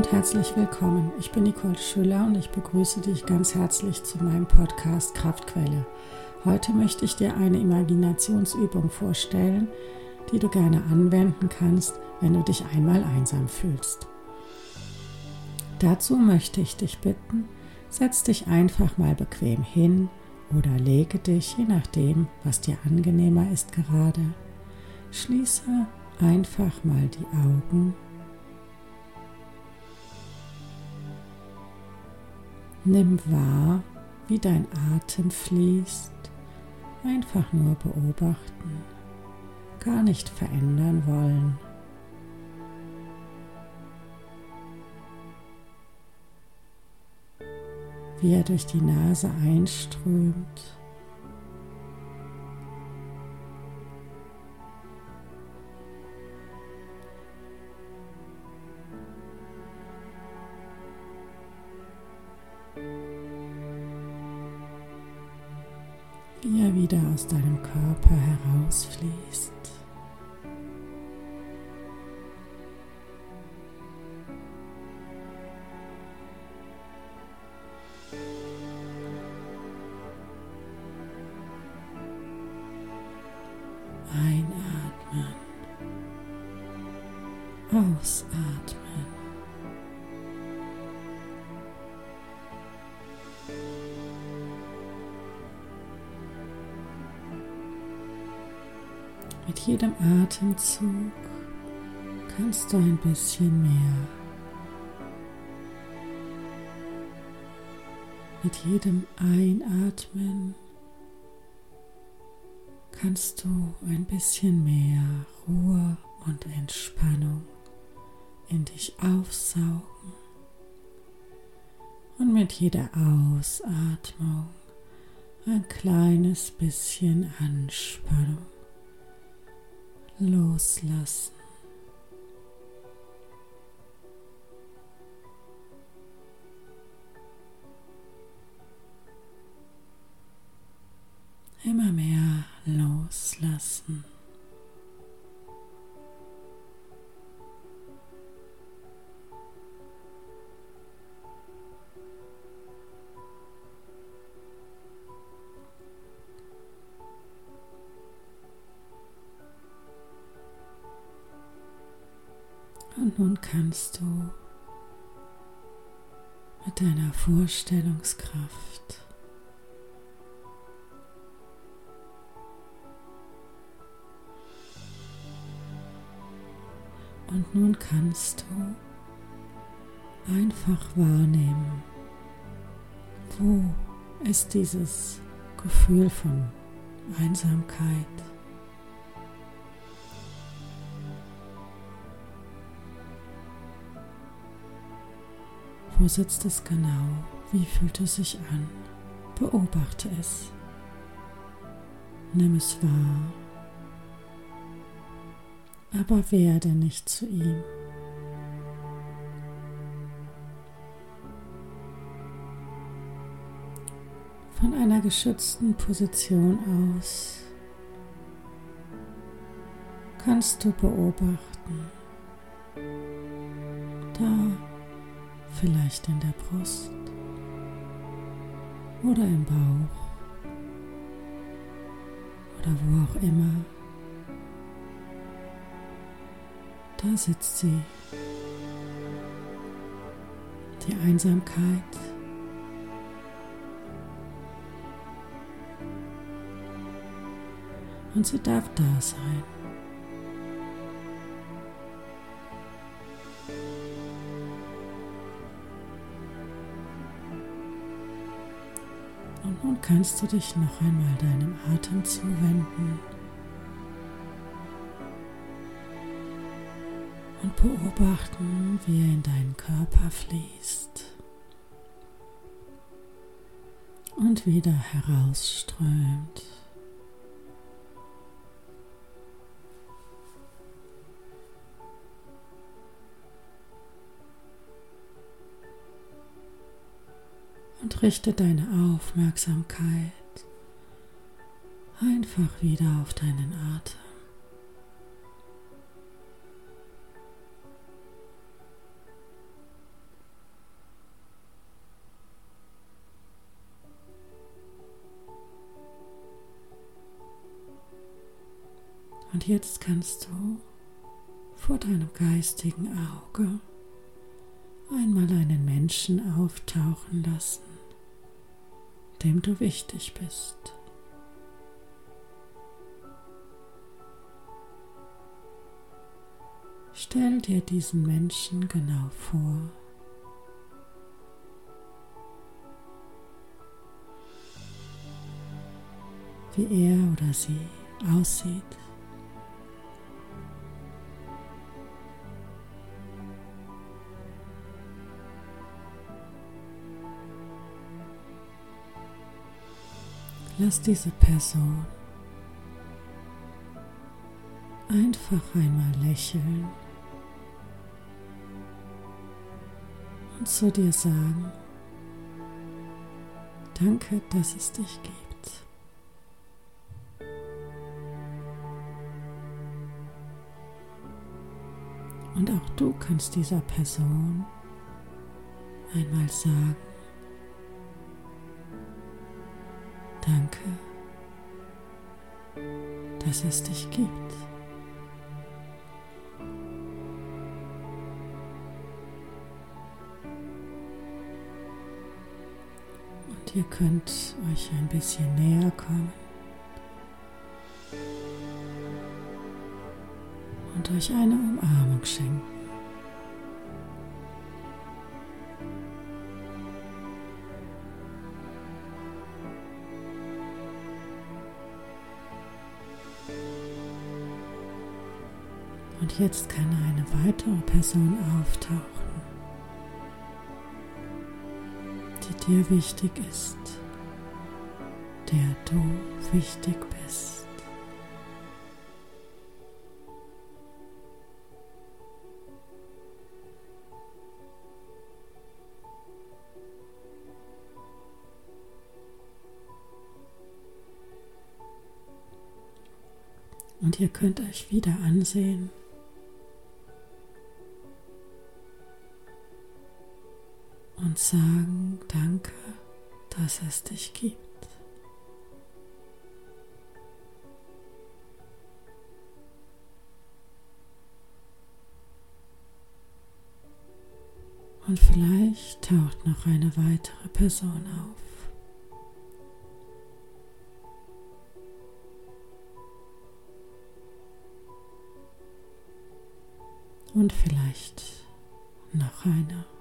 Und herzlich willkommen. Ich bin Nicole Schüller und ich begrüße dich ganz herzlich zu meinem Podcast Kraftquelle. Heute möchte ich dir eine Imaginationsübung vorstellen, die du gerne anwenden kannst, wenn du dich einmal einsam fühlst. Dazu möchte ich dich bitten, setz dich einfach mal bequem hin oder lege dich, je nachdem, was dir angenehmer ist gerade. Schließe einfach mal die Augen. Nimm wahr, wie dein Atem fließt. Einfach nur beobachten, gar nicht verändern wollen. Wie er durch die Nase einströmt er wieder aus deinem Körper herausfließt. Atemzug kannst du ein bisschen mehr. Mit jedem Einatmen kannst du ein bisschen mehr Ruhe und Entspannung in dich aufsaugen. Und mit jeder Ausatmung ein kleines bisschen Anspannung loslassen. Immer mehr loslassen. Nun kannst du mit deiner Vorstellungskraft und nun kannst du einfach wahrnehmen, wo ist dieses Gefühl von Einsamkeit Wo sitzt es genau? Wie fühlt es sich an? Beobachte es. Nimm es wahr. Aber werde nicht zu ihm. Von einer geschützten Position aus kannst du beobachten. Da vielleicht in der Brust oder im Bauch oder wo auch immer. Da sitzt sie. Die Einsamkeit. Und sie darf da sein. Kannst du dich noch einmal deinem Atem zuwenden und beobachten, wie er in deinen Körper fließt und wieder herausströmt. richte deine Aufmerksamkeit einfach wieder auf deinen Atem. Und jetzt kannst du vor deinem geistigen Auge einmal einen Menschen auftauchen lassen dem du wichtig bist. Stell dir diesen Menschen genau vor. wie er oder sie aussieht. Lass diese Person einfach einmal lächeln und zu dir sagen, danke, dass es dich gibt. Und auch du kannst dieser Person einmal sagen, Danke, dass es dich gibt. Und ihr könnt euch ein bisschen näher kommen und euch eine Umarmung schenken. Und jetzt kann eine weitere Person auftauchen, die dir wichtig ist, der du wichtig bist. Und ihr könnt euch wieder ansehen, sagen, danke, dass es dich gibt. Und vielleicht taucht noch eine weitere Person auf. Und vielleicht noch einer.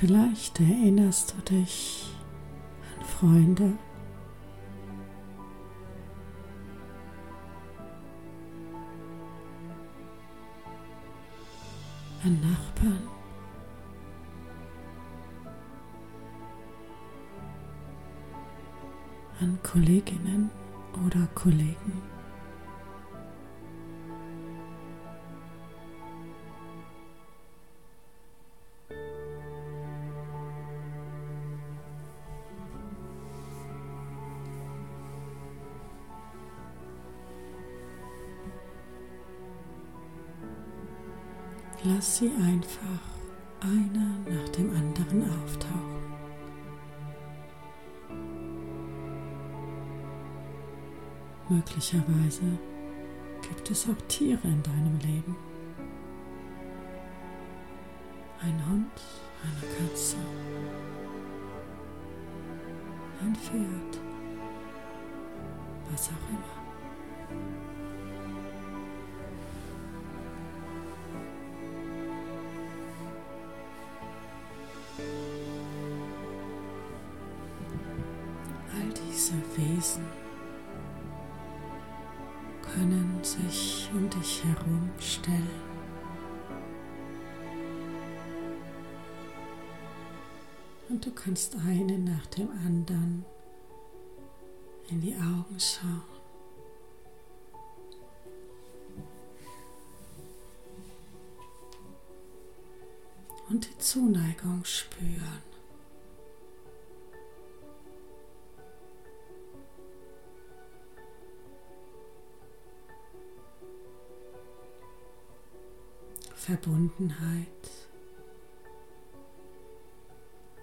Vielleicht erinnerst du dich an Freunde, an Nachbarn, an Kolleginnen oder Kollegen. Lass sie einfach einer nach dem anderen auftauchen. Möglicherweise gibt es auch Tiere in deinem Leben. Ein Hund, eine Katze, ein Pferd, was auch immer. Können sich um dich herum stellen. Und du kannst einen nach dem anderen in die Augen schauen. Und die Zuneigung spüren. Verbundenheit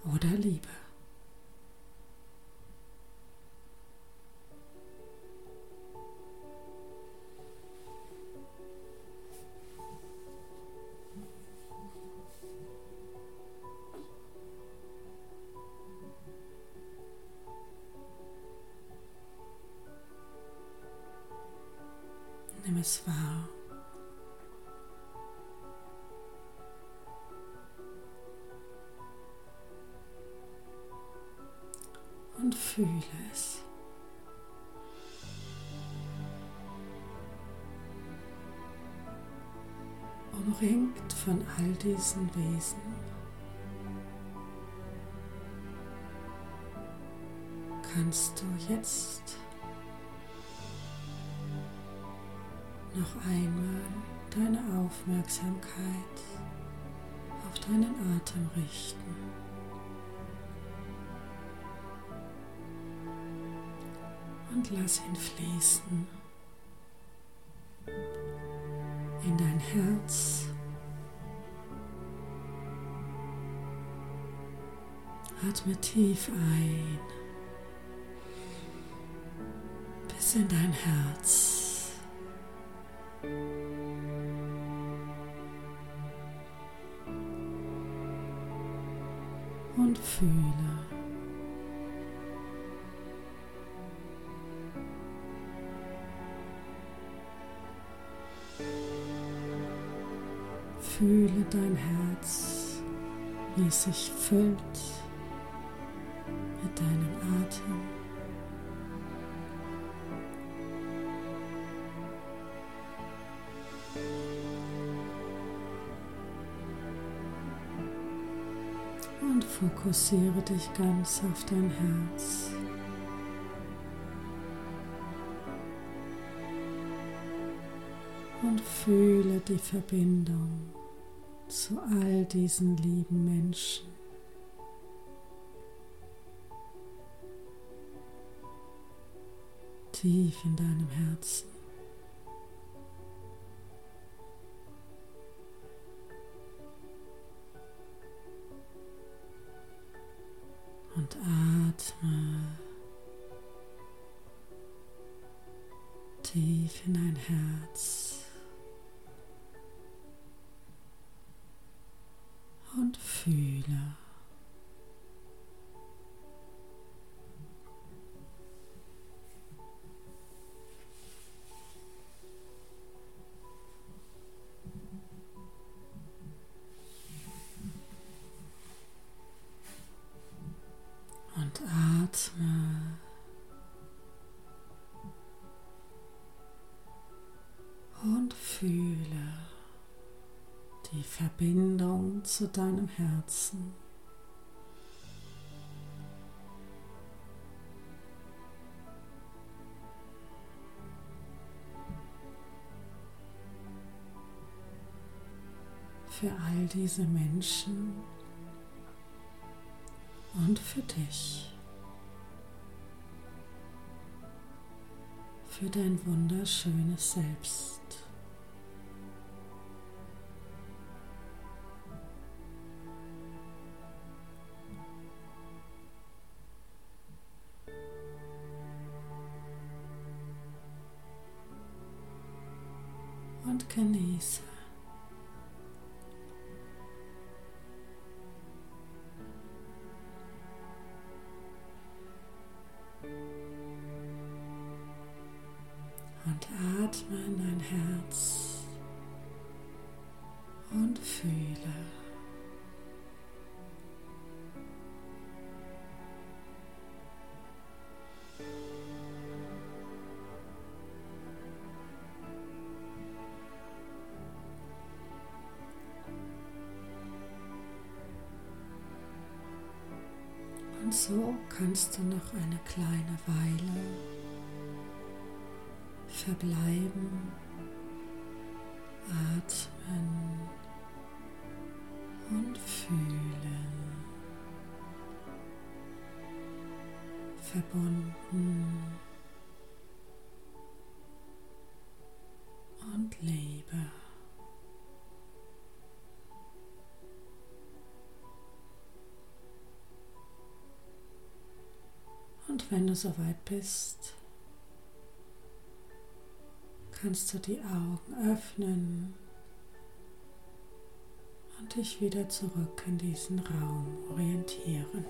oder Liebe. Umringt von all diesen Wesen. Kannst du jetzt noch einmal deine Aufmerksamkeit auf deinen Atem richten. Und lass ihn fließen in dein Herz. Atme tief ein bis in dein Herz. und fühle. Fühle dein Herz, wie es sich füllt mit deinem Atem. und fokussiere dich ganz auf dein Herz. Und fühle die Verbindung zu all diesen lieben Menschen. Tief in deinem Herzen. und atme tief in dein Herz und fühle. Zu deinem Herzen. Für all diese Menschen, und für dich. Für dein wunderschönes Selbst. So kannst du noch eine kleine Weile verbleiben, wenn du soweit bist, kannst du die Augen öffnen und dich wieder zurück in diesen Raum orientieren.